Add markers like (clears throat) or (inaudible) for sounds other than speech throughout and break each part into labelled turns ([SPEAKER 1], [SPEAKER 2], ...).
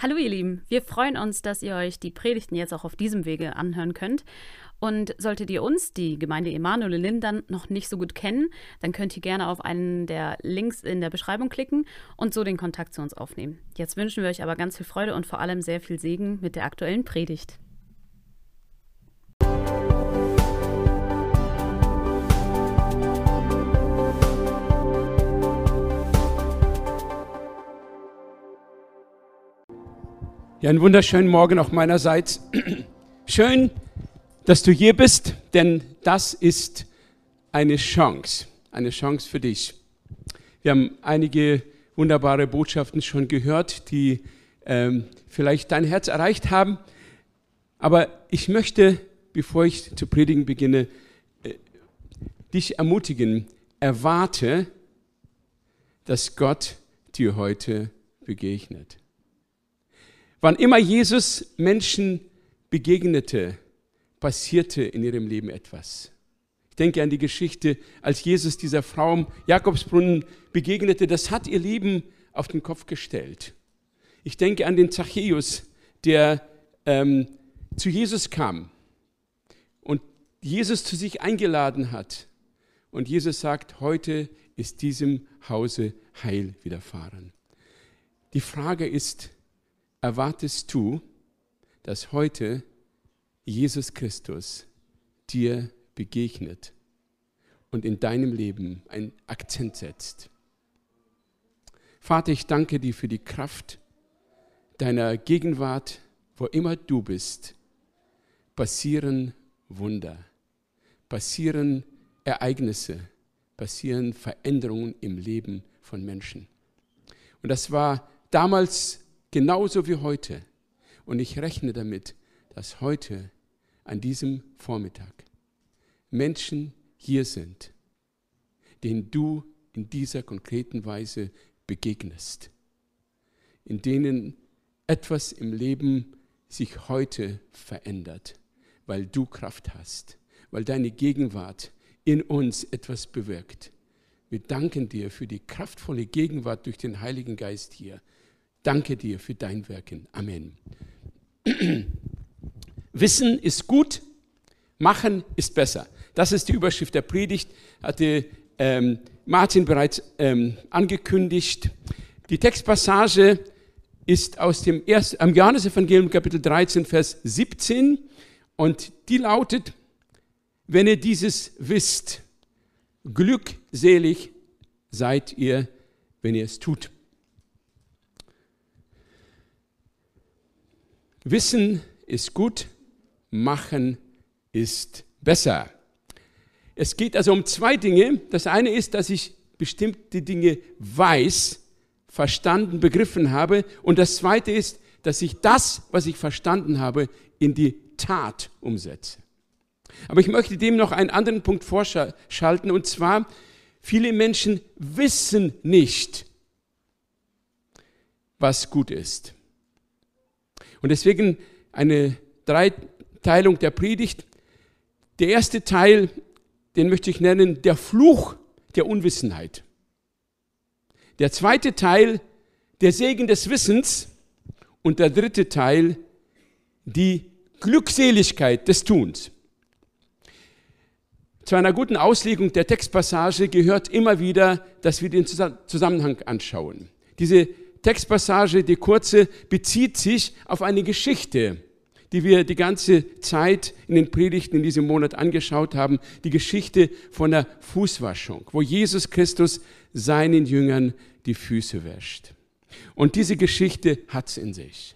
[SPEAKER 1] Hallo ihr Lieben, wir freuen uns, dass ihr euch die Predigten jetzt auch auf diesem Wege anhören könnt. Und solltet ihr uns, die Gemeinde Emanuel in Lindern, noch nicht so gut kennen, dann könnt ihr gerne auf einen der Links in der Beschreibung klicken und so den Kontakt zu uns aufnehmen. Jetzt wünschen wir euch aber ganz viel Freude und vor allem sehr viel Segen mit der aktuellen Predigt.
[SPEAKER 2] Ja, einen wunderschönen Morgen auch meinerseits. Schön, dass du hier bist, denn das ist eine Chance, eine Chance für dich. Wir haben einige wunderbare Botschaften schon gehört, die ähm, vielleicht dein Herz erreicht haben. Aber ich möchte, bevor ich zu predigen beginne, äh, dich ermutigen, erwarte, dass Gott dir heute begegnet. Wann immer Jesus Menschen begegnete, passierte in ihrem Leben etwas. Ich denke an die Geschichte, als Jesus dieser Frau am Jakobsbrunnen begegnete, das hat ihr Leben auf den Kopf gestellt. Ich denke an den Zachäus, der ähm, zu Jesus kam und Jesus zu sich eingeladen hat. Und Jesus sagt, heute ist diesem Hause Heil widerfahren. Die Frage ist, erwartest du, dass heute Jesus Christus dir begegnet und in deinem Leben einen Akzent setzt. Vater, ich danke dir für die Kraft deiner Gegenwart, wo immer du bist. Passieren Wunder, passieren Ereignisse, passieren Veränderungen im Leben von Menschen. Und das war damals genauso wie heute. Und ich rechne damit, dass heute, an diesem Vormittag, Menschen hier sind, denen du in dieser konkreten Weise begegnest, in denen etwas im Leben sich heute verändert, weil du Kraft hast, weil deine Gegenwart in uns etwas bewirkt. Wir danken dir für die kraftvolle Gegenwart durch den Heiligen Geist hier. Danke dir für dein Wirken. Amen. (clears throat) Wissen ist gut, machen ist besser. Das ist die Überschrift der Predigt, hatte ähm, Martin bereits ähm, angekündigt. Die Textpassage ist aus dem ersten, am Johannesevangelium Kapitel 13, Vers 17 und die lautet, wenn ihr dieses wisst, glückselig seid ihr, wenn ihr es tut. Wissen ist gut, machen ist besser. Es geht also um zwei Dinge. Das eine ist, dass ich bestimmte Dinge weiß, verstanden, begriffen habe. Und das zweite ist, dass ich das, was ich verstanden habe, in die Tat umsetze. Aber ich möchte dem noch einen anderen Punkt vorschalten, und zwar, viele Menschen wissen nicht, was gut ist. Und deswegen eine Dreiteilung der Predigt. Der erste Teil, den möchte ich nennen, der Fluch der Unwissenheit. Der zweite Teil, der Segen des Wissens. Und der dritte Teil, die Glückseligkeit des Tuns. Zu einer guten Auslegung der Textpassage gehört immer wieder, dass wir den Zusammenhang anschauen. Diese Textpassage, die kurze, bezieht sich auf eine Geschichte, die wir die ganze Zeit in den Predigten in diesem Monat angeschaut haben, die Geschichte von der Fußwaschung, wo Jesus Christus seinen Jüngern die Füße wäscht. Und diese Geschichte hat es in sich.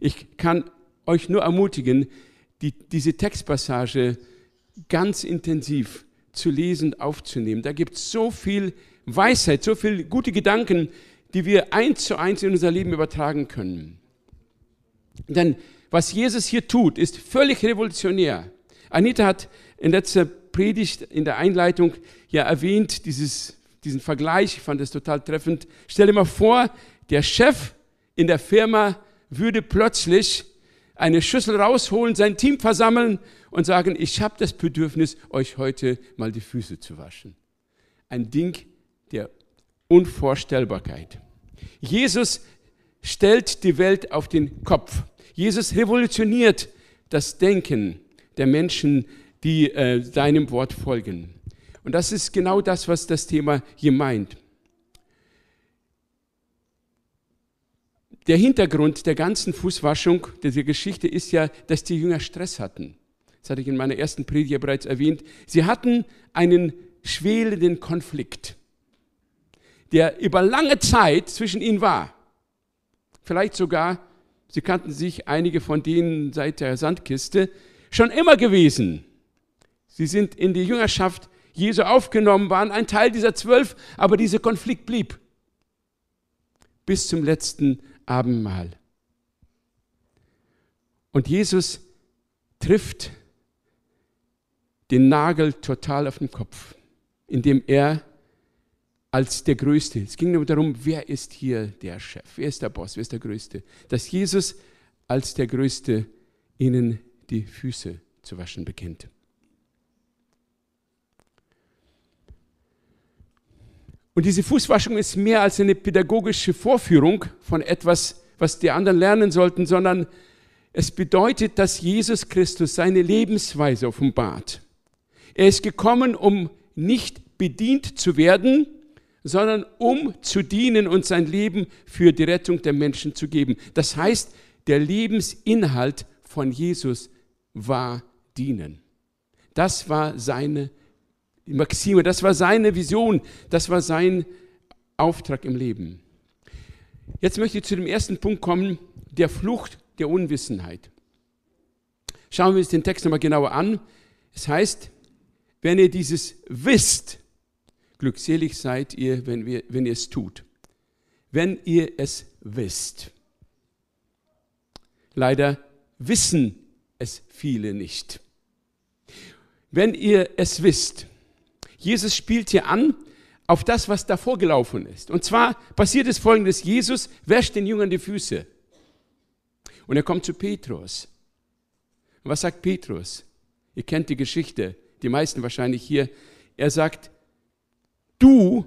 [SPEAKER 2] Ich kann euch nur ermutigen, die, diese Textpassage ganz intensiv zu lesen, aufzunehmen. Da gibt es so viel Weisheit, so viele gute Gedanken, die wir eins zu eins in unser Leben übertragen können. Denn was Jesus hier tut, ist völlig revolutionär. Anita hat in letzter Predigt in der Einleitung ja erwähnt, dieses, diesen Vergleich, ich fand es total treffend. Stell dir mal vor, der Chef in der Firma würde plötzlich eine Schüssel rausholen, sein Team versammeln und sagen, ich habe das Bedürfnis, euch heute mal die Füße zu waschen. Ein Ding der Unvorstellbarkeit. Jesus stellt die Welt auf den Kopf. Jesus revolutioniert das Denken der Menschen, die äh, seinem Wort folgen. Und das ist genau das, was das Thema hier meint. Der Hintergrund der ganzen Fußwaschung, dieser Geschichte ist ja, dass die Jünger Stress hatten. Das hatte ich in meiner ersten Predigt bereits erwähnt. Sie hatten einen schwelenden Konflikt, der über lange Zeit zwischen ihnen war. Vielleicht sogar, sie kannten sich einige von denen seit der Sandkiste, schon immer gewesen. Sie sind in die Jüngerschaft Jesu aufgenommen, waren ein Teil dieser zwölf, aber dieser Konflikt blieb bis zum letzten Abendmahl. Und Jesus trifft den Nagel total auf den Kopf, indem er als der Größte, es ging nur darum, wer ist hier der Chef, wer ist der Boss, wer ist der Größte, dass Jesus als der Größte ihnen die Füße zu waschen beginnt. Und diese Fußwaschung ist mehr als eine pädagogische Vorführung von etwas, was die anderen lernen sollten, sondern es bedeutet, dass Jesus Christus seine Lebensweise offenbart. Er ist gekommen, um nicht bedient zu werden, sondern um zu dienen und sein Leben für die Rettung der Menschen zu geben. Das heißt, der Lebensinhalt von Jesus war dienen. Das war seine Maxime, das war seine Vision, das war sein Auftrag im Leben. Jetzt möchte ich zu dem ersten Punkt kommen, der Flucht der Unwissenheit. Schauen wir uns den Text nochmal genauer an. Es heißt, wenn ihr dieses wisst, glückselig seid ihr, wenn, wir, wenn ihr es tut. Wenn ihr es wisst. Leider wissen es viele nicht. Wenn ihr es wisst, Jesus spielt hier an auf das, was davor gelaufen ist. Und zwar passiert es folgendes, Jesus wäscht den Jüngern die Füße. Und er kommt zu Petrus. Und was sagt Petrus? Ihr kennt die Geschichte, die meisten wahrscheinlich hier. Er sagt, du,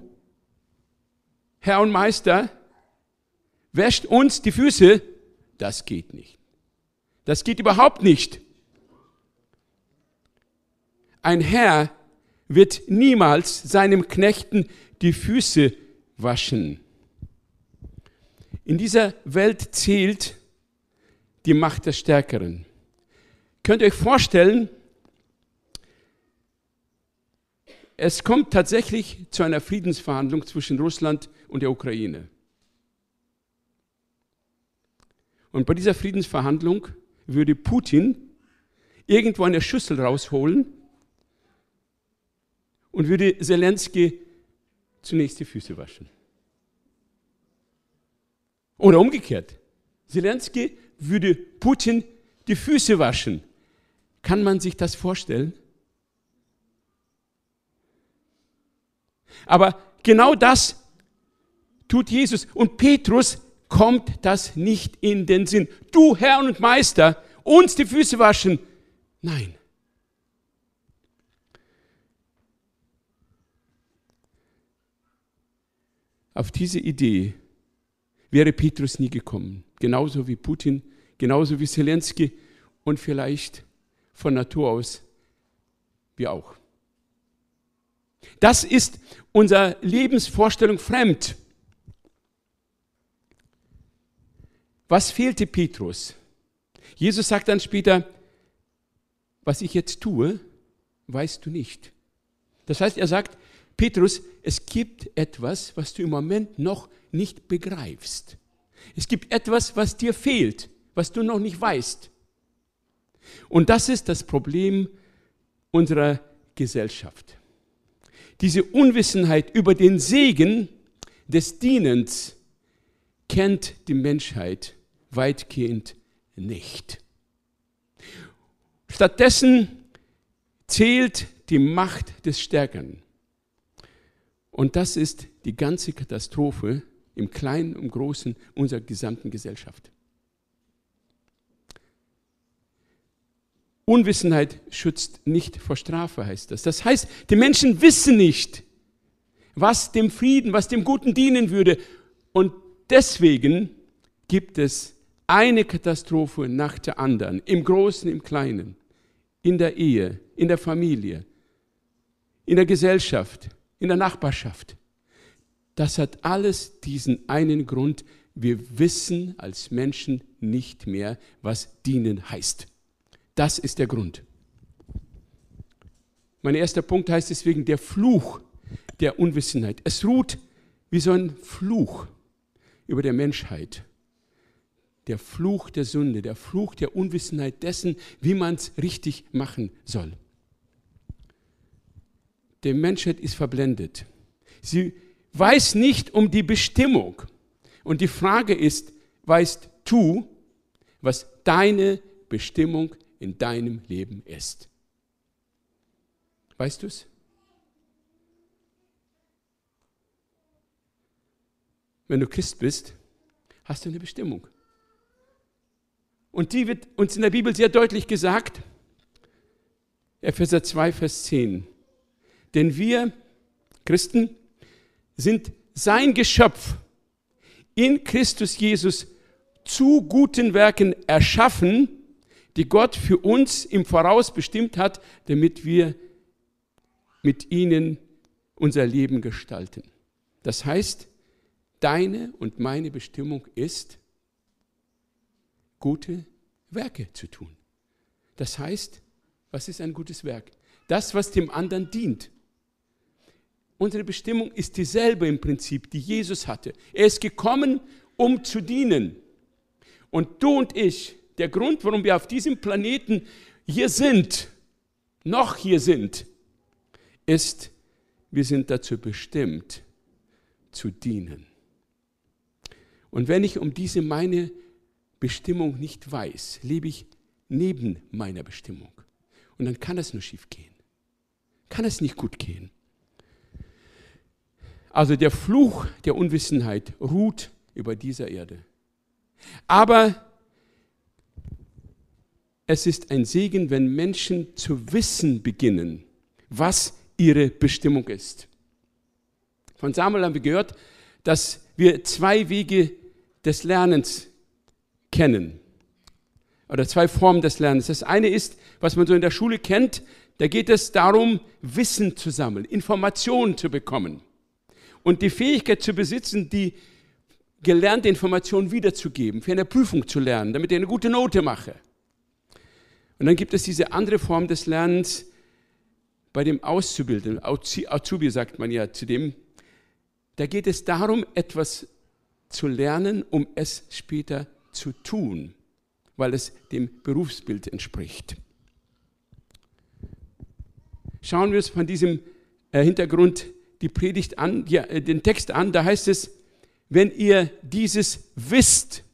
[SPEAKER 2] Herr und Meister, wäscht uns die Füße. Das geht nicht. Das geht überhaupt nicht. Ein Herr wird niemals seinem Knechten die Füße waschen. In dieser Welt zählt die Macht des Stärkeren. Könnt ihr euch vorstellen, es kommt tatsächlich zu einer Friedensverhandlung zwischen Russland und der Ukraine. Und bei dieser Friedensverhandlung würde Putin irgendwo eine Schüssel rausholen und würde Zelensky zunächst die Füße waschen. Oder umgekehrt. Zelensky würde Putin die Füße waschen. Kann man sich das vorstellen? Aber genau das tut Jesus. Und Petrus kommt das nicht in den Sinn. Du, Herr und Meister, uns die Füße waschen. Nein. Auf diese Idee wäre Petrus nie gekommen. Genauso wie Putin, genauso wie Zelensky und vielleicht von Natur aus wir auch. Das ist unserer Lebensvorstellung fremd. Was fehlte Petrus? Jesus sagt dann später, was ich jetzt tue, weißt du nicht. Das heißt, er sagt, Petrus, es gibt etwas, was du im Moment noch nicht begreifst. Es gibt etwas, was dir fehlt, was du noch nicht weißt. Und das ist das Problem unserer Gesellschaft. Diese Unwissenheit über den Segen des Dienens kennt die Menschheit weitgehend nicht. Stattdessen zählt die Macht des Stärkeren. Und das ist die ganze Katastrophe im Kleinen und Großen unserer gesamten Gesellschaft. Unwissenheit schützt nicht vor Strafe, heißt das. Das heißt, die Menschen wissen nicht, was dem Frieden, was dem Guten dienen würde. Und deswegen gibt es eine Katastrophe nach der anderen, im Großen, im Kleinen, in der Ehe, in der Familie, in der Gesellschaft, in der Nachbarschaft. Das hat alles diesen einen Grund, wir wissen als Menschen nicht mehr, was dienen heißt. Das ist der Grund. Mein erster Punkt heißt deswegen der Fluch der Unwissenheit. Es ruht wie so ein Fluch über der Menschheit. Der Fluch der Sünde, der Fluch der Unwissenheit dessen, wie man es richtig machen soll. Die Menschheit ist verblendet. Sie weiß nicht um die Bestimmung. Und die Frage ist, weißt du, was deine Bestimmung in deinem Leben ist? Weißt du es? Wenn du Christ bist, hast du eine Bestimmung. Und die wird uns in der Bibel sehr deutlich gesagt. Epheser 2, Vers 10. Denn wir Christen sind sein Geschöpf in Christus Jesus zu guten Werken erschaffen, die Gott für uns im Voraus bestimmt hat, damit wir mit ihnen unser Leben gestalten. Das heißt, deine und meine Bestimmung ist, gute Werke zu tun. Das heißt, was ist ein gutes Werk? Das, was dem anderen dient. Unsere Bestimmung ist dieselbe im Prinzip, die Jesus hatte. Er ist gekommen, um zu dienen. Und du und ich, der Grund, warum wir auf diesem Planeten hier sind, noch hier sind, ist, wir sind dazu bestimmt, zu dienen. Und wenn ich um diese meine Bestimmung nicht weiß, lebe ich neben meiner Bestimmung. Und dann kann es nur schief gehen. Kann es nicht gut gehen. Also der Fluch der Unwissenheit ruht über dieser Erde. Aber es ist ein Segen, wenn Menschen zu wissen beginnen, was ihre Bestimmung ist. Von Samuel haben wir gehört, dass wir zwei Wege des Lernens kennen. Oder zwei Formen des Lernens. Das eine ist, was man so in der Schule kennt, da geht es darum, Wissen zu sammeln, Informationen zu bekommen und die Fähigkeit zu besitzen, die gelernte Informationen wiederzugeben, für eine Prüfung zu lernen, damit ich eine gute Note mache. Und dann gibt es diese andere Form des Lernens bei dem Auszubildenden, Azubi sagt man ja zu dem, da geht es darum, etwas zu lernen, um es später zu tun, weil es dem Berufsbild entspricht. Schauen wir uns von diesem äh, Hintergrund die Predigt an, ja, äh, den Text an, da heißt es, wenn ihr dieses wisst,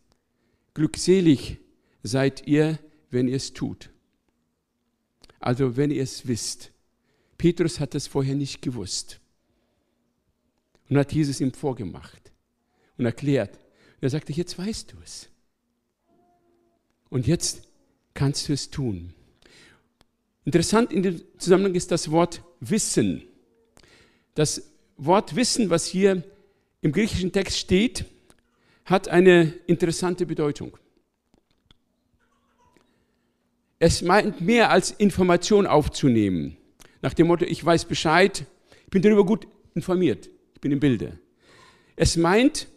[SPEAKER 2] glückselig seid ihr, wenn ihr es tut. Also wenn ihr es wisst. Petrus hat es vorher nicht gewusst und hat Jesus ihm vorgemacht und erklärt. Und er sagte, jetzt weißt du es. Und jetzt kannst du es tun. Interessant in dem Zusammenhang ist das Wort Wissen. Das Wort Wissen, was hier im griechischen Text steht, hat eine interessante Bedeutung. Es meint mehr als Information aufzunehmen. Nach dem Motto, ich weiß Bescheid, ich bin darüber gut informiert, ich bin im Bilde. Es meint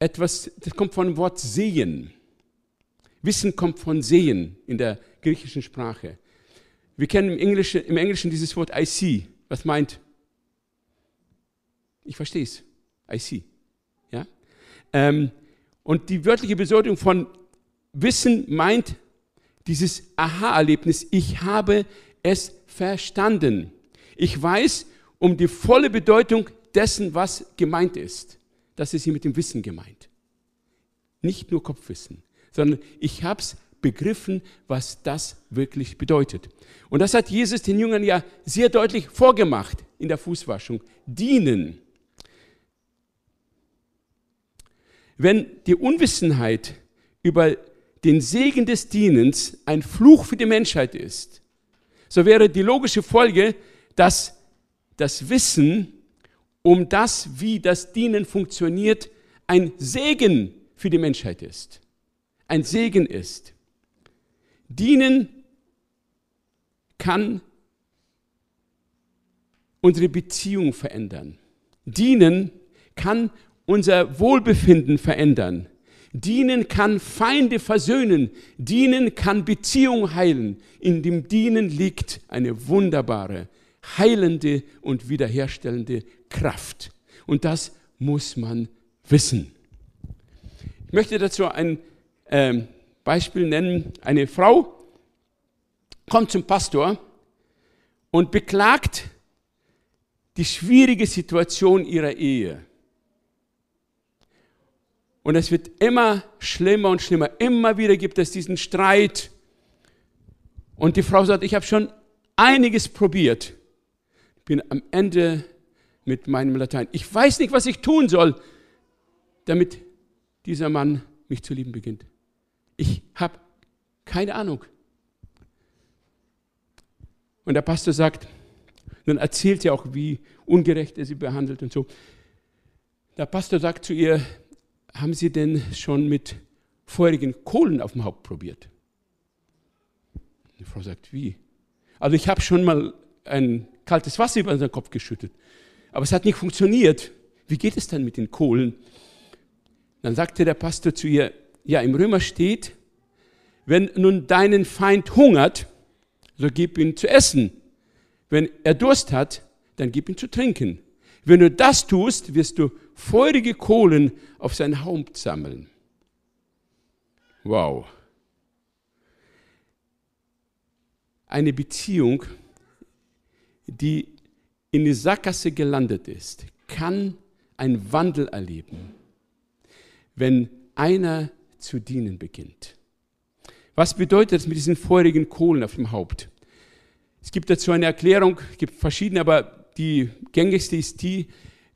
[SPEAKER 2] etwas, das kommt von dem Wort sehen. Wissen kommt von sehen in der griechischen Sprache. Wir kennen im Englischen, im Englischen dieses Wort I see. Was meint? Ich verstehe es. I see. Ja? Ähm, und die wörtliche Bedeutung von Wissen meint dieses Aha-Erlebnis. Ich habe es verstanden. Ich weiß um die volle Bedeutung dessen, was gemeint ist. Das ist hier mit dem Wissen gemeint. Nicht nur Kopfwissen, sondern ich habe es begriffen, was das wirklich bedeutet. Und das hat Jesus den Jüngern ja sehr deutlich vorgemacht in der Fußwaschung. Dienen. Wenn die Unwissenheit über den Segen des Dienens ein Fluch für die Menschheit ist, so wäre die logische Folge, dass das Wissen um das, wie das Dienen funktioniert, ein Segen für die Menschheit ist, ein Segen ist. Dienen kann unsere Beziehung verändern. Dienen kann unser Wohlbefinden verändern. Dienen kann Feinde versöhnen. Dienen kann Beziehung heilen. In dem Dienen liegt eine wunderbare, heilende und wiederherstellende Kraft. Und das muss man wissen. Ich möchte dazu ein äh, Beispiel nennen. Eine Frau kommt zum Pastor und beklagt die schwierige Situation ihrer Ehe. Und es wird immer schlimmer und schlimmer. Immer wieder gibt es diesen Streit. Und die Frau sagt, ich habe schon einiges probiert. Bin am Ende mit meinem Latein. Ich weiß nicht, was ich tun soll, damit dieser Mann mich zu lieben beginnt. Ich habe keine Ahnung. Und der Pastor sagt, dann erzählt sie auch, wie ungerecht er sie behandelt und so. Der Pastor sagt zu ihr, haben Sie denn schon mit feurigen Kohlen auf dem Haupt probiert? Die Frau sagt, wie? Also ich habe schon mal ein kaltes Wasser über seinen Kopf geschüttet, aber es hat nicht funktioniert. Wie geht es dann mit den Kohlen? Dann sagte der Pastor zu ihr, ja, im Römer steht, wenn nun deinen Feind hungert, so gib ihm zu essen. Wenn er Durst hat, dann gib ihm zu trinken. Wenn du das tust, wirst du feurige Kohlen auf sein Haupt sammeln. Wow. Eine Beziehung, die in die Sackgasse gelandet ist, kann einen Wandel erleben, wenn einer zu dienen beginnt. Was bedeutet das mit diesen feurigen Kohlen auf dem Haupt? Es gibt dazu eine Erklärung, es gibt verschiedene, aber die gängigste ist die,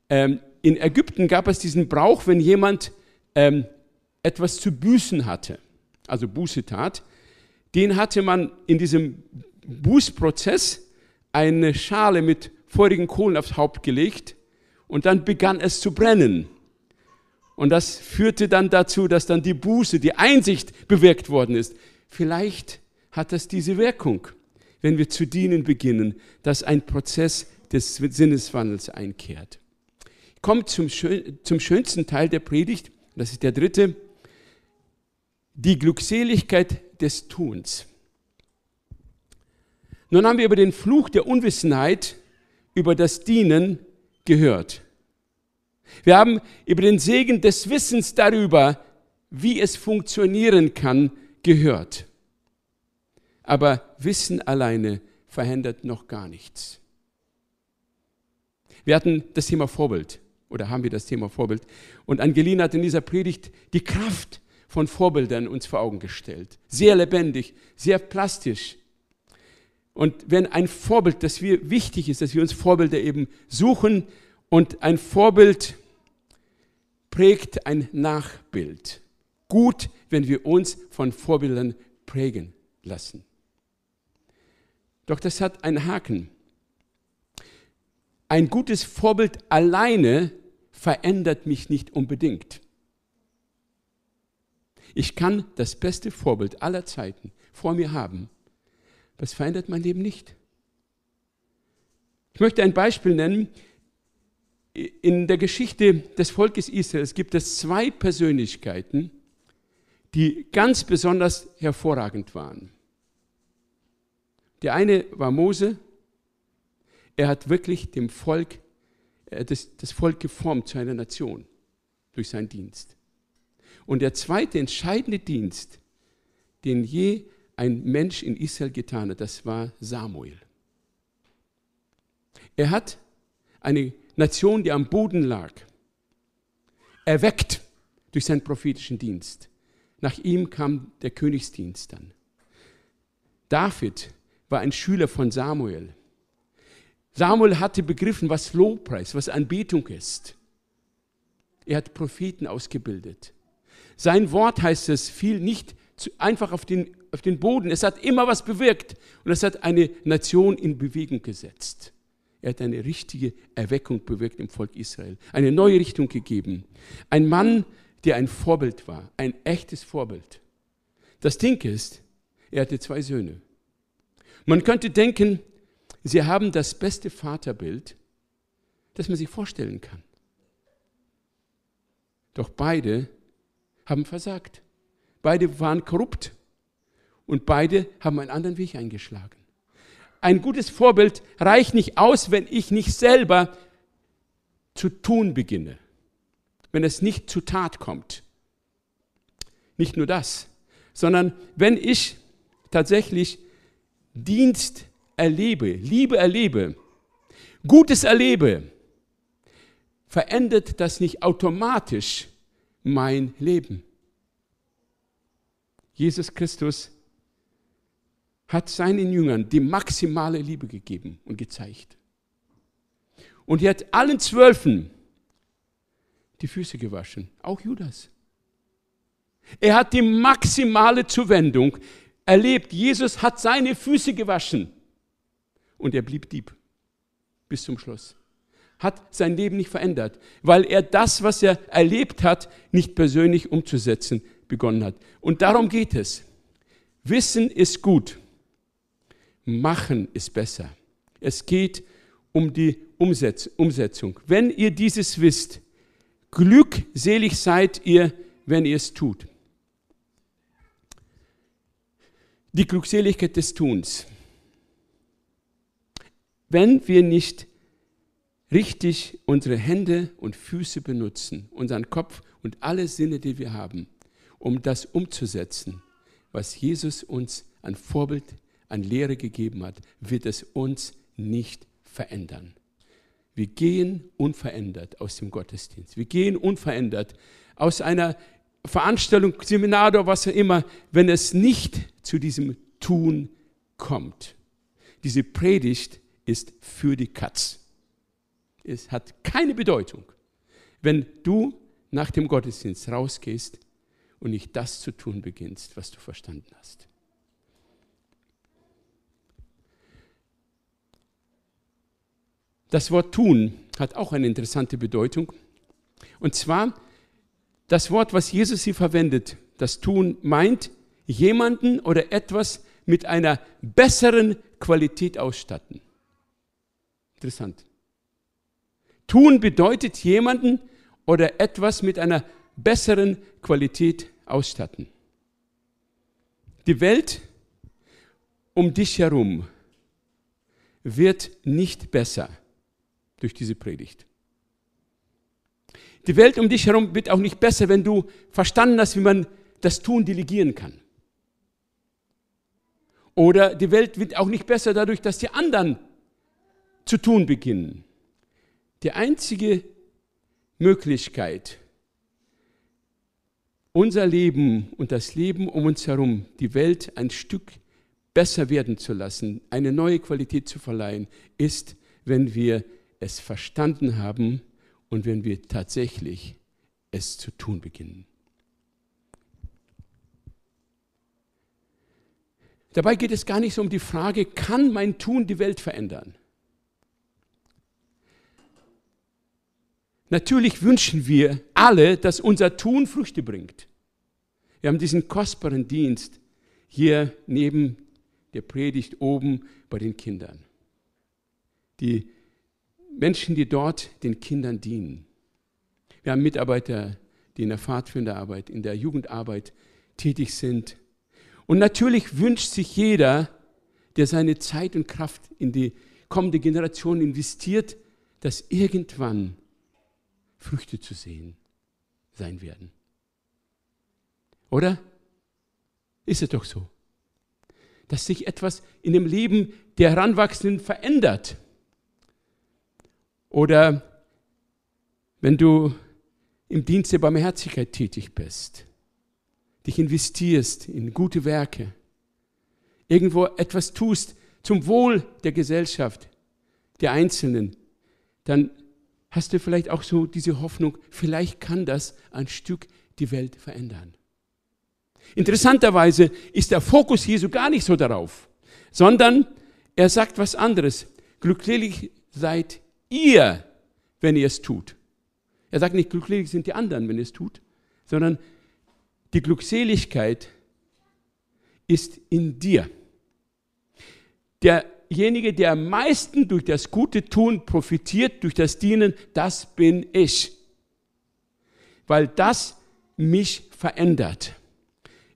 [SPEAKER 2] ähm, in Ägypten gab es diesen Brauch, wenn jemand ähm, etwas zu büßen hatte, also Buße tat, den hatte man in diesem Bußprozess eine Schale mit feurigen Kohlen aufs Haupt gelegt und dann begann es zu brennen. Und das führte dann dazu, dass dann die Buße, die Einsicht bewirkt worden ist. Vielleicht hat das diese Wirkung, wenn wir zu dienen beginnen, dass ein Prozess des Sinneswandels einkehrt. Kommt zum, zum schönsten Teil der Predigt, das ist der dritte, die Glückseligkeit des Tuns. Nun haben wir über den Fluch der Unwissenheit, über das Dienen gehört. Wir haben über den Segen des Wissens darüber, wie es funktionieren kann, gehört. Aber Wissen alleine verhindert noch gar nichts. Wir hatten das Thema Vorbild oder haben wir das Thema Vorbild. Und Angelina hat in dieser Predigt die Kraft von Vorbildern uns vor Augen gestellt. Sehr lebendig, sehr plastisch. Und wenn ein Vorbild, das wir wichtig ist, dass wir uns Vorbilder eben suchen und ein Vorbild prägt ein Nachbild. Gut, wenn wir uns von Vorbildern prägen lassen. Doch das hat einen Haken. Ein gutes Vorbild alleine verändert mich nicht unbedingt. Ich kann das beste Vorbild aller Zeiten vor mir haben. Das verändert mein Leben nicht. Ich möchte ein Beispiel nennen. In der Geschichte des Volkes Israels gibt es zwei Persönlichkeiten, die ganz besonders hervorragend waren. Der eine war Mose er hat wirklich dem Volk, äh, das, das Volk geformt zu einer Nation durch seinen Dienst. Und der zweite entscheidende Dienst, den je ein Mensch in Israel getan hat, das war Samuel. Er hat eine Nation, die am Boden lag, erweckt durch seinen prophetischen Dienst. Nach ihm kam der Königsdienst dann. David war ein Schüler von Samuel. Samuel hatte begriffen, was Lobpreis, was Anbetung ist. Er hat Propheten ausgebildet. Sein Wort, heißt es, fiel nicht einfach auf den, auf den Boden. Es hat immer was bewirkt und es hat eine Nation in Bewegung gesetzt. Er hat eine richtige Erweckung bewirkt im Volk Israel, eine neue Richtung gegeben. Ein Mann, der ein Vorbild war, ein echtes Vorbild. Das Ding ist, er hatte zwei Söhne. Man könnte denken, sie haben das beste Vaterbild, das man sich vorstellen kann. Doch beide haben versagt. Beide waren korrupt und beide haben einen anderen Weg eingeschlagen. Ein gutes Vorbild reicht nicht aus, wenn ich nicht selber zu tun beginne, wenn es nicht zu Tat kommt. Nicht nur das, sondern wenn ich tatsächlich Dienst erlebe, Liebe erlebe, Gutes erlebe, verändert das nicht automatisch mein Leben. Jesus Christus hat seinen Jüngern die maximale Liebe gegeben und gezeigt. Und er hat allen Zwölfen die Füße gewaschen, auch Judas. Er hat die maximale Zuwendung erlebt. Jesus hat seine Füße gewaschen und er blieb Dieb bis zum Schluss. Hat sein Leben nicht verändert, weil er das, was er erlebt hat, nicht persönlich umzusetzen begonnen hat. Und darum geht es. Wissen ist gut, machen ist besser. Es geht um die Umsetzung. Wenn ihr dieses wisst, glückselig seid ihr, wenn ihr es tut. Die Glückseligkeit des Tuns. Wenn wir nicht richtig unsere Hände und Füße benutzen, unseren Kopf und alle Sinne, die wir haben, um das umzusetzen, was Jesus uns an Vorbild, an Lehre gegeben hat, wird es uns nicht verändern. Wir gehen unverändert aus dem Gottesdienst. Wir gehen unverändert aus einer Veranstaltung, Seminar oder was auch immer, wenn es nicht zu diesem Tun kommt. Diese Predigt ist für die Katz. Es hat keine Bedeutung, wenn du nach dem Gottesdienst rausgehst und nicht das zu tun beginnst, was du verstanden hast. Das Wort tun hat auch eine interessante Bedeutung. Und zwar das Wort, was Jesus hier verwendet, das Tun meint, jemanden oder etwas mit einer besseren Qualität ausstatten. Interessant. Tun bedeutet jemanden oder etwas mit einer besseren Qualität ausstatten. Die Welt um dich herum wird nicht besser durch diese Predigt. Die Welt um dich herum wird auch nicht besser, wenn du verstanden hast, wie man das Tun delegieren kann. Oder die Welt wird auch nicht besser dadurch, dass die anderen zu tun beginnen. Die einzige Möglichkeit, unser Leben und das Leben um uns herum, die Welt ein Stück besser werden zu lassen, eine neue Qualität zu verleihen, ist, wenn wir es verstanden haben und wenn wir tatsächlich es zu tun beginnen. Dabei geht es gar nicht so um die Frage, kann mein Tun die Welt verändern? Natürlich wünschen wir alle, dass unser Tun Früchte bringt. Wir haben diesen kostbaren Dienst hier neben der Predigt oben bei den Kindern. Die Menschen, die dort den Kindern dienen. Wir haben Mitarbeiter, die in der Pfadfinderarbeit, in der Jugendarbeit tätig sind. Und natürlich wünscht sich jeder, der seine Zeit und Kraft in die kommende Generation investiert, dass irgendwann Früchte zu sehen sein werden. Oder? Ist es doch so, dass sich etwas in dem Leben der Heranwachsenden verändert. Oder wenn du im Dienst der Barmherzigkeit tätig bist, dich investierst in gute Werke, irgendwo etwas tust zum Wohl der Gesellschaft, der Einzelnen, dann hast du vielleicht auch so diese Hoffnung, vielleicht kann das ein Stück die Welt verändern. Interessanterweise ist der Fokus Jesu gar nicht so darauf, sondern er sagt was anderes. Glücklich seid ihr, wenn ihr es tut. Er sagt nicht, glücklich sind die anderen, wenn ihr es tut, sondern die Glückseligkeit ist in dir. Derjenige, der am meisten durch das gute Tun profitiert, durch das Dienen, das bin ich. Weil das mich verändert.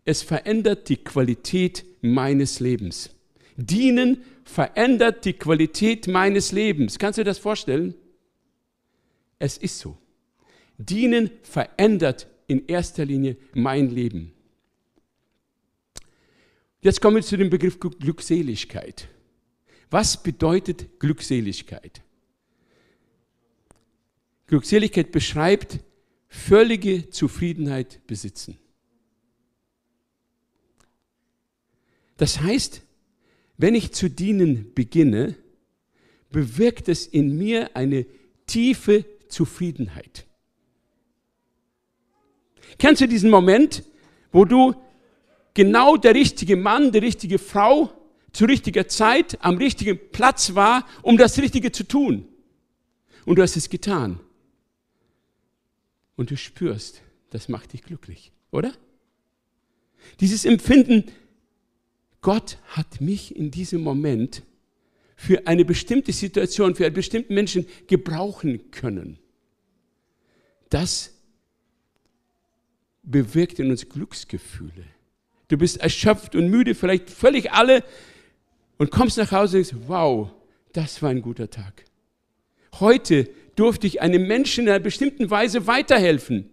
[SPEAKER 2] Es verändert die Qualität meines Lebens. Dienen verändert die Qualität meines Lebens. Kannst du dir das vorstellen? Es ist so. Dienen verändert in erster Linie mein Leben. Jetzt kommen wir zu dem Begriff Glückseligkeit. Was bedeutet Glückseligkeit? Glückseligkeit beschreibt völlige Zufriedenheit besitzen. Das heißt, wenn ich zu dienen beginne, bewirkt es in mir eine tiefe Zufriedenheit. Kennst du diesen Moment, wo du genau der richtige Mann, die richtige Frau zu richtiger Zeit am richtigen Platz war, um das Richtige zu tun? Und du hast es getan. Und du spürst, das macht dich glücklich, oder? Dieses Empfinden, Gott hat mich in diesem Moment für eine bestimmte Situation, für einen bestimmten Menschen gebrauchen können. Das bewirkt in uns Glücksgefühle. Du bist erschöpft und müde, vielleicht völlig alle, und kommst nach Hause und denkst, wow, das war ein guter Tag. Heute durfte ich einem Menschen in einer bestimmten Weise weiterhelfen.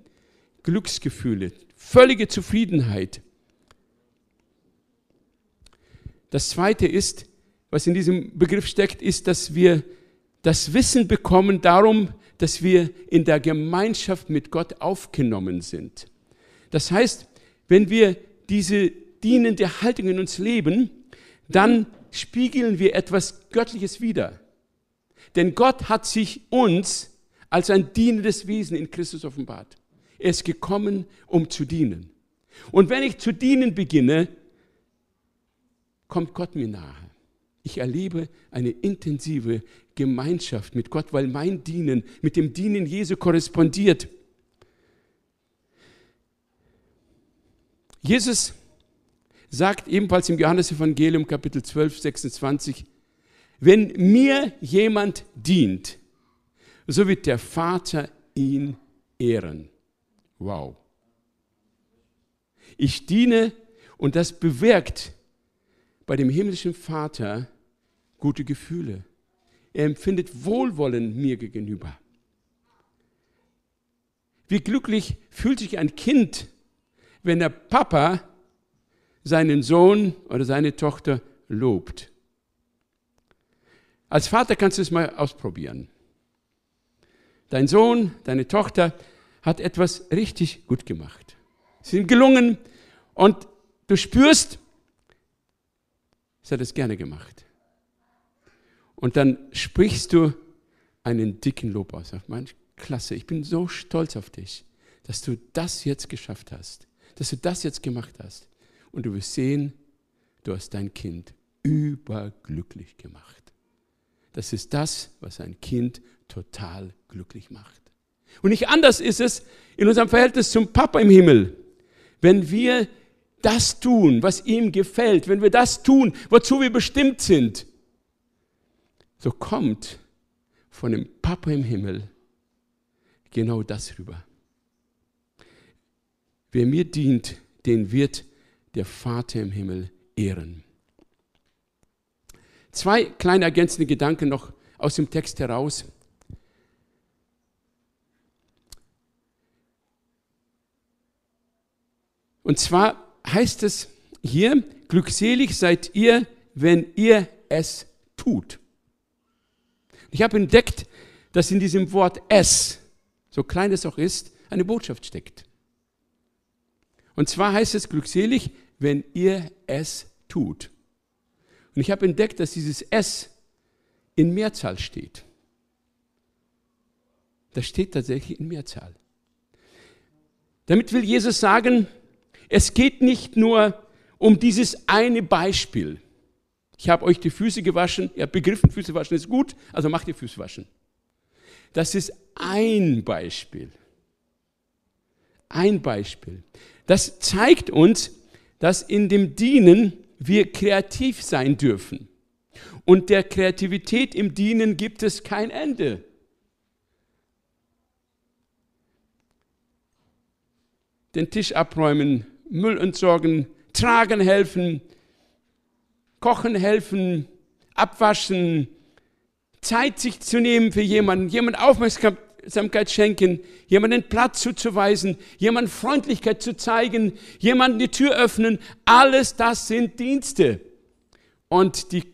[SPEAKER 2] Glücksgefühle, völlige Zufriedenheit. Das Zweite ist, was in diesem Begriff steckt, ist, dass wir das Wissen bekommen darum, dass wir in der Gemeinschaft mit Gott aufgenommen sind. Das heißt, wenn wir diese dienende Haltung in uns leben, dann spiegeln wir etwas Göttliches wider. Denn Gott hat sich uns als ein dienendes Wesen in Christus offenbart. Er ist gekommen, um zu dienen. Und wenn ich zu dienen beginne, kommt Gott mir nahe. Ich erlebe eine intensive Gemeinschaft mit Gott, weil mein Dienen mit dem Dienen Jesu korrespondiert. Jesus sagt ebenfalls im Johannesevangelium Kapitel 12, 26, wenn mir jemand dient, so wird der Vater ihn ehren. Wow. Ich diene und das bewirkt bei dem himmlischen Vater gute Gefühle. Er empfindet Wohlwollen mir gegenüber. Wie glücklich fühlt sich ein Kind, wenn der Papa seinen Sohn oder seine Tochter lobt. Als Vater kannst du es mal ausprobieren. Dein Sohn, deine Tochter hat etwas richtig gut gemacht. Sie sind gelungen und du spürst, Sie hat es gerne gemacht. Und dann sprichst du einen dicken Lob aus. Mann, klasse, ich bin so stolz auf dich, dass du das jetzt geschafft hast, dass du das jetzt gemacht hast. Und du wirst sehen, du hast dein Kind überglücklich gemacht. Das ist das, was ein Kind total glücklich macht. Und nicht anders ist es in unserem Verhältnis zum Papa im Himmel. Wenn wir das tun, was ihm gefällt, wenn wir das tun, wozu wir bestimmt sind, so kommt von dem Papa im Himmel genau das rüber. Wer mir dient, den wird der Vater im Himmel ehren. Zwei kleine ergänzende Gedanken noch aus dem Text heraus. Und zwar heißt es hier, glückselig seid ihr, wenn ihr es tut. Ich habe entdeckt, dass in diesem Wort es, so klein es auch ist, eine Botschaft steckt. Und zwar heißt es glückselig, wenn ihr es tut. Und ich habe entdeckt, dass dieses es in Mehrzahl steht. Das steht tatsächlich in Mehrzahl. Damit will Jesus sagen, es geht nicht nur um dieses eine Beispiel. Ich habe euch die Füße gewaschen, ihr habt begriffen, Füße waschen ist gut, also macht ihr Füße waschen. Das ist ein Beispiel. ein Beispiel. Das zeigt uns, dass in dem Dienen wir kreativ sein dürfen. Und der Kreativität im Dienen gibt es kein Ende. Den Tisch abräumen, Müll entsorgen, tragen helfen, kochen helfen, abwaschen, Zeit sich zu nehmen für jemanden, jemand Aufmerksamkeit schenken, jemanden Platz zuzuweisen, jemand Freundlichkeit zu zeigen, jemanden die Tür öffnen, alles das sind Dienste. Und die,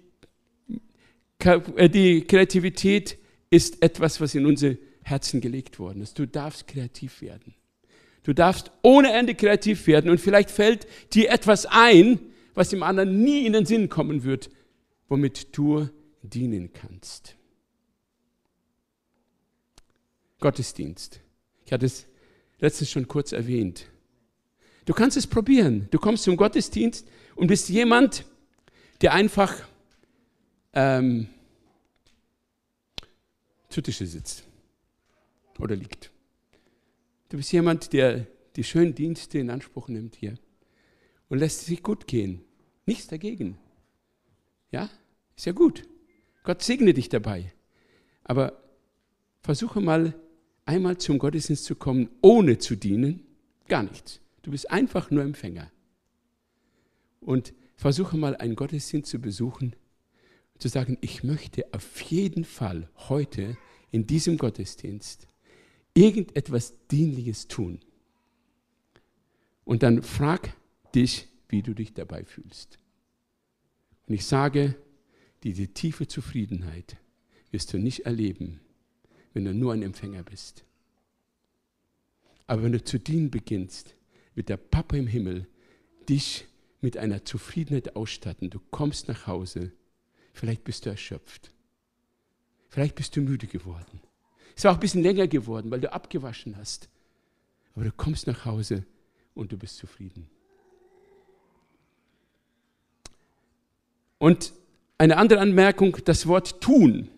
[SPEAKER 2] äh, die Kreativität ist etwas, was in unsere Herzen gelegt worden ist. Du darfst kreativ werden. Du darfst ohne Ende kreativ werden und vielleicht fällt dir etwas ein, was dem anderen nie in den Sinn kommen wird, womit du dienen kannst. Gottesdienst. Ich hatte es letztens schon kurz erwähnt. Du kannst es probieren. Du kommst zum Gottesdienst und bist jemand, der einfach ähm, zu Tische sitzt oder liegt. Du bist jemand, der die schönen Dienste in Anspruch nimmt hier und lässt es sich gut gehen. Nichts dagegen. Ja, ist ja gut. Gott segne dich dabei. Aber versuche mal einmal zum Gottesdienst zu kommen, ohne zu dienen. Gar nichts. Du bist einfach nur Empfänger. Und versuche mal einen Gottesdienst zu besuchen, zu sagen, ich möchte auf jeden Fall heute in diesem Gottesdienst irgendetwas Dienliches tun. Und dann frag dich, wie du dich dabei fühlst. Und ich sage, diese tiefe Zufriedenheit wirst du nicht erleben, wenn du nur ein Empfänger bist. Aber wenn du zu dienen beginnst, wird der Papa im Himmel dich mit einer Zufriedenheit ausstatten. Du kommst nach Hause, vielleicht bist du erschöpft, vielleicht bist du müde geworden. Es war auch ein bisschen länger geworden, weil du abgewaschen hast. Aber du kommst nach Hause und du bist zufrieden. Und eine andere Anmerkung, das Wort tun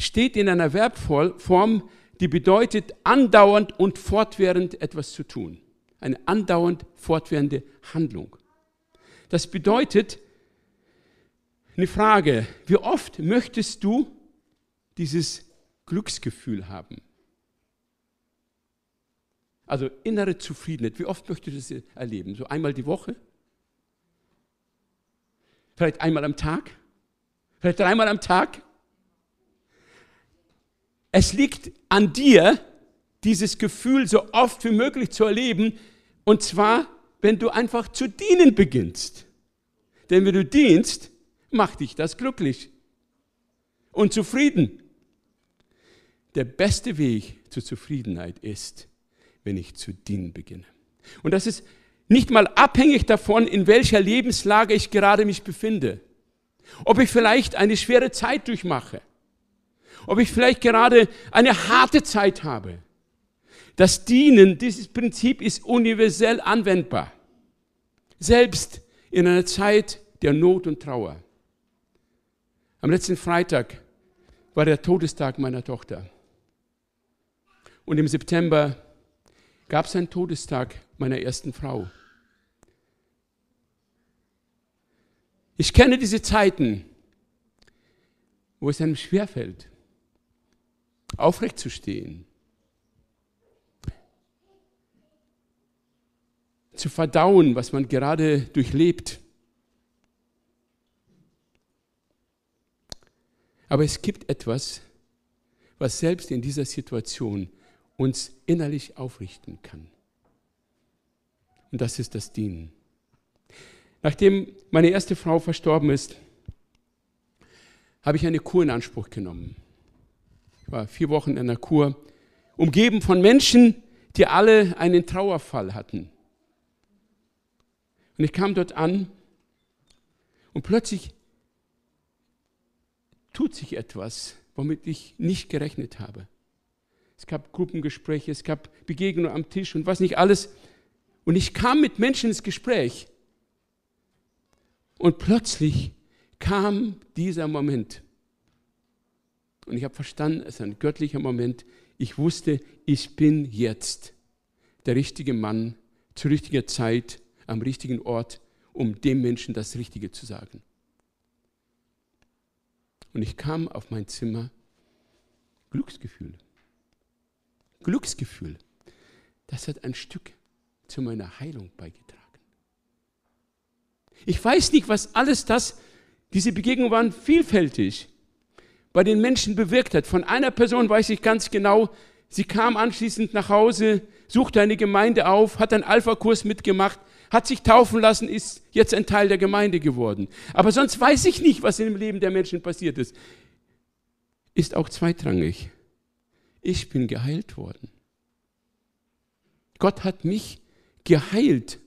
[SPEAKER 2] steht in einer Verbform, die bedeutet andauernd und fortwährend etwas zu tun. Eine andauernd fortwährende Handlung. Das bedeutet eine Frage, wie oft möchtest du dieses Glücksgefühl haben? Also innere Zufriedenheit, wie oft möchtest du das erleben? So einmal die Woche? Vielleicht einmal am Tag? Vielleicht dreimal am Tag? Es liegt an dir, dieses Gefühl so oft wie möglich zu erleben, und zwar, wenn du einfach zu dienen beginnst. Denn wenn du dienst, macht dich das glücklich und zufrieden. Der beste Weg zur Zufriedenheit ist, wenn ich zu dienen beginne. Und das ist nicht mal abhängig davon, in welcher Lebenslage ich gerade mich befinde. Ob ich vielleicht eine schwere Zeit durchmache ob ich vielleicht gerade eine harte Zeit habe. Das Dienen, dieses Prinzip ist universell anwendbar. Selbst in einer Zeit der Not und Trauer. Am letzten Freitag war der Todestag meiner Tochter. Und im September gab es einen Todestag meiner ersten Frau. Ich kenne diese Zeiten, wo es einem schwerfällt, aufrecht zu stehen, zu verdauen, was man gerade durchlebt. Aber es gibt etwas, was selbst in dieser Situation uns innerlich aufrichten kann. Und das ist das Dienen. Nachdem meine erste Frau verstorben ist, habe ich eine Kur in Anspruch genommen war vier Wochen in der Kur, umgeben von Menschen, die alle einen Trauerfall hatten. Und ich kam dort an und plötzlich tut sich etwas, womit ich nicht gerechnet habe. Es gab Gruppengespräche, es gab Begegnungen am Tisch und was nicht alles. Und ich kam mit Menschen ins Gespräch. Und plötzlich kam dieser Moment. Und ich habe verstanden, es ist ein göttlicher Moment. Ich wusste, ich bin jetzt der richtige Mann zur richtigen Zeit am richtigen Ort, um dem Menschen das Richtige zu sagen. Und ich kam auf mein Zimmer, Glücksgefühl. Glücksgefühl. Das hat ein Stück zu meiner Heilung beigetragen. Ich weiß nicht, was alles das, diese Begegnungen waren vielfältig, bei den Menschen bewirkt hat. Von einer Person weiß ich ganz genau, sie kam anschließend nach Hause, suchte eine Gemeinde auf, hat einen Alpha-Kurs mitgemacht, hat sich taufen lassen, ist jetzt ein Teil der Gemeinde geworden. Aber sonst weiß ich nicht, was im Leben der Menschen passiert ist. Ist auch zweitrangig. Ich bin geheilt worden. Gott hat mich geheilt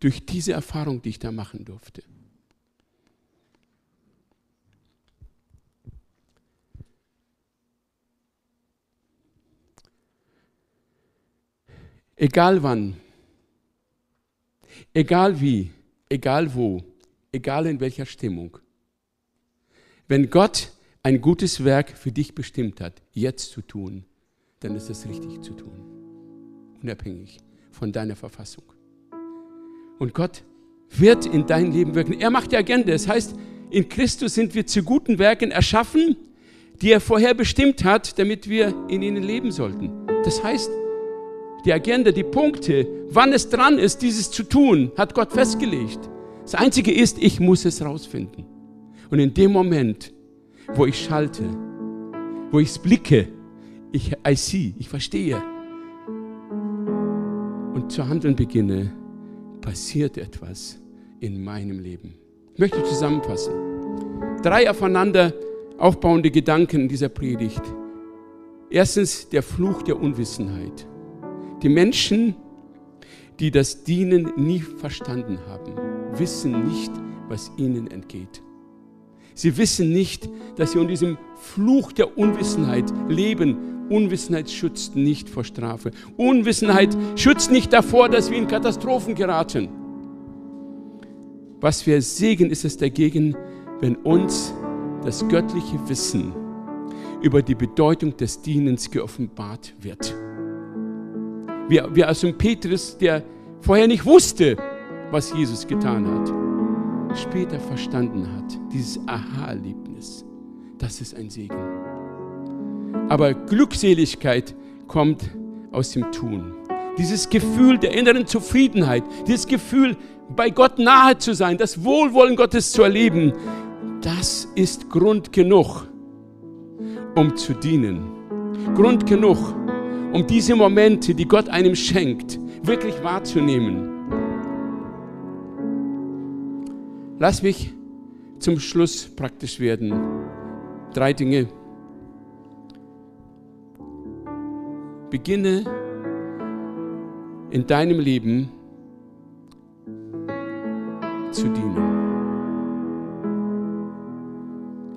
[SPEAKER 2] durch diese Erfahrung, die ich da machen durfte. Egal wann, egal wie, egal wo, egal in welcher Stimmung. Wenn Gott ein gutes Werk für dich bestimmt hat, jetzt zu tun, dann ist es richtig zu tun. Unabhängig von deiner Verfassung. Und Gott wird in dein Leben wirken. Er macht die Agenda. Das heißt, in Christus sind wir zu guten Werken erschaffen, die er vorher bestimmt hat, damit wir in ihnen leben sollten. Das heißt, die Agenda, die Punkte, wann es dran ist, dieses zu tun, hat Gott festgelegt. Das Einzige ist, ich muss es rausfinden. Und in dem Moment, wo ich schalte, wo ich es blicke, ich I see, ich verstehe und zu handeln beginne, passiert etwas in meinem Leben. Ich möchte zusammenfassen. Drei aufeinander aufbauende Gedanken in dieser Predigt. Erstens der Fluch der Unwissenheit. Die Menschen, die das Dienen nie verstanden haben, wissen nicht, was ihnen entgeht. Sie wissen nicht, dass sie unter diesem Fluch der Unwissenheit leben. Unwissenheit schützt nicht vor Strafe. Unwissenheit schützt nicht davor, dass wir in Katastrophen geraten. Was wir Segen ist es dagegen, wenn uns das göttliche Wissen über die Bedeutung des Dienens geoffenbart wird wie, wie aus dem Petrus, der vorher nicht wusste, was Jesus getan hat, später verstanden hat, dieses Aha-Erlebnis. Das ist ein Segen. Aber Glückseligkeit kommt aus dem Tun. Dieses Gefühl der inneren Zufriedenheit, dieses Gefühl, bei Gott nahe zu sein, das Wohlwollen Gottes zu erleben, das ist Grund genug, um zu dienen. Grund genug, um diese Momente, die Gott einem schenkt, wirklich wahrzunehmen. Lass mich zum Schluss praktisch werden. Drei Dinge. Beginne in deinem Leben zu dienen.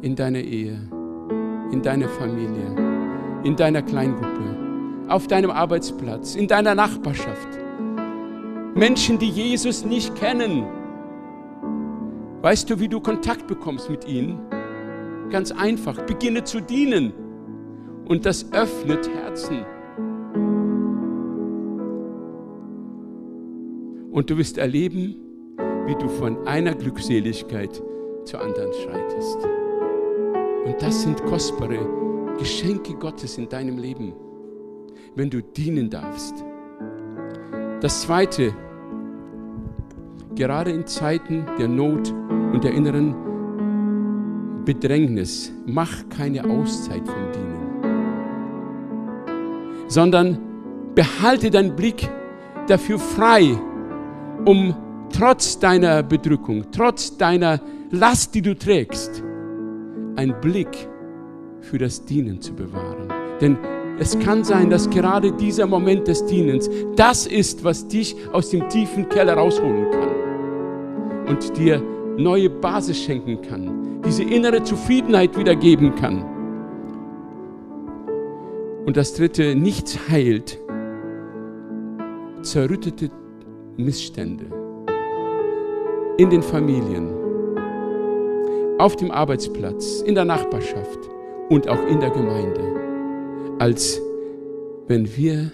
[SPEAKER 2] In deiner Ehe, in deiner Familie, in deiner Kleingruppe auf deinem Arbeitsplatz, in deiner Nachbarschaft. Menschen, die Jesus nicht kennen. Weißt du, wie du Kontakt bekommst mit ihnen? Ganz einfach, beginne zu dienen. Und das öffnet Herzen. Und du wirst erleben, wie du von einer Glückseligkeit zur anderen schreitest. Und das sind kostbare Geschenke Gottes in deinem Leben wenn du dienen darfst. Das Zweite, gerade in Zeiten der Not und der inneren Bedrängnis, mach keine Auszeit vom Dienen, sondern behalte deinen Blick dafür frei, um trotz deiner Bedrückung, trotz deiner Last, die du trägst, einen Blick für das Dienen zu bewahren. Denn es kann sein, dass gerade dieser Moment des Dienens das ist, was dich aus dem tiefen Keller rausholen kann und dir neue Basis schenken kann, diese innere Zufriedenheit wiedergeben kann. Und das dritte, nichts heilt zerrüttete Missstände in den Familien, auf dem Arbeitsplatz, in der Nachbarschaft und auch in der Gemeinde als wenn wir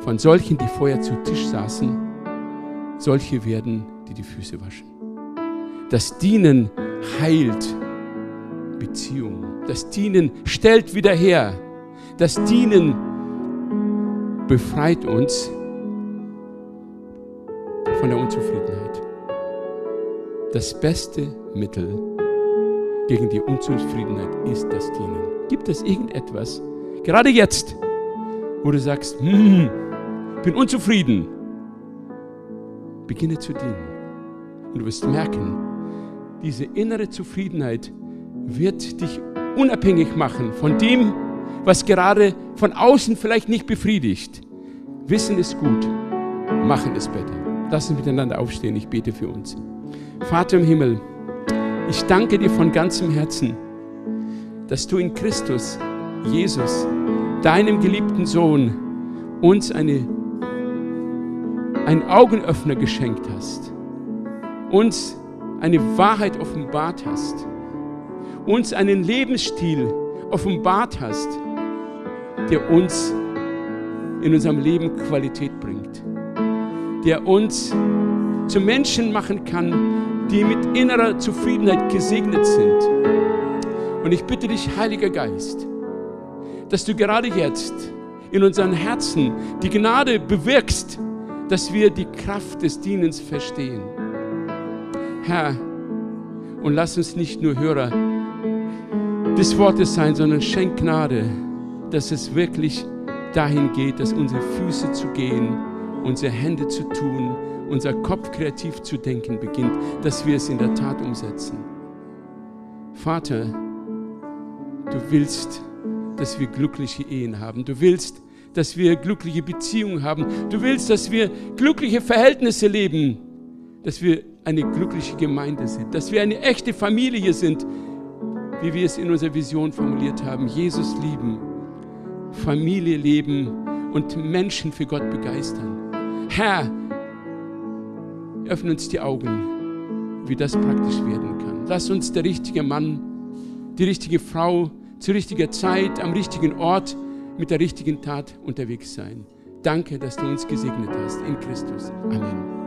[SPEAKER 2] von solchen, die vorher zu Tisch saßen, solche werden, die die Füße waschen. Das Dienen heilt Beziehungen. Das Dienen stellt wieder her. Das Dienen befreit uns von der Unzufriedenheit. Das beste Mittel gegen die Unzufriedenheit ist das Dienen. Gibt es irgendetwas, gerade jetzt, wo du sagst, hm, bin unzufrieden? Beginne zu dienen. Und du wirst merken, diese innere Zufriedenheit wird dich unabhängig machen von dem, was gerade von außen vielleicht nicht befriedigt. Wissen ist gut, machen ist besser. Lass uns miteinander aufstehen, ich bete für uns. Vater im Himmel, ich danke dir von ganzem Herzen, dass du in Christus, Jesus, deinem geliebten Sohn, uns eine, einen Augenöffner geschenkt hast, uns eine Wahrheit offenbart hast, uns einen Lebensstil offenbart hast, der uns in unserem Leben Qualität bringt, der uns zu Menschen machen kann, die mit innerer Zufriedenheit gesegnet sind. Und ich bitte dich, Heiliger Geist, dass du gerade jetzt in unseren Herzen die Gnade bewirkst, dass wir die Kraft des Dienens verstehen. Herr, und lass uns nicht nur Hörer des Wortes sein, sondern schenk Gnade, dass es wirklich dahin geht, dass unsere Füße zu gehen, unsere Hände zu tun, unser Kopf kreativ zu denken beginnt, dass wir es in der Tat umsetzen. Vater, du willst, dass wir glückliche Ehen haben. Du willst, dass wir glückliche Beziehungen haben. Du willst, dass wir glückliche Verhältnisse leben, dass wir eine glückliche Gemeinde sind, dass wir eine echte Familie sind, wie wir es in unserer Vision formuliert haben. Jesus lieben, Familie leben und Menschen für Gott begeistern. Herr, öffne uns die Augen, wie das praktisch werden kann. Lass uns der richtige Mann, die richtige Frau zur richtigen Zeit, am richtigen Ort, mit der richtigen Tat unterwegs sein. Danke, dass du uns gesegnet hast in Christus. Amen.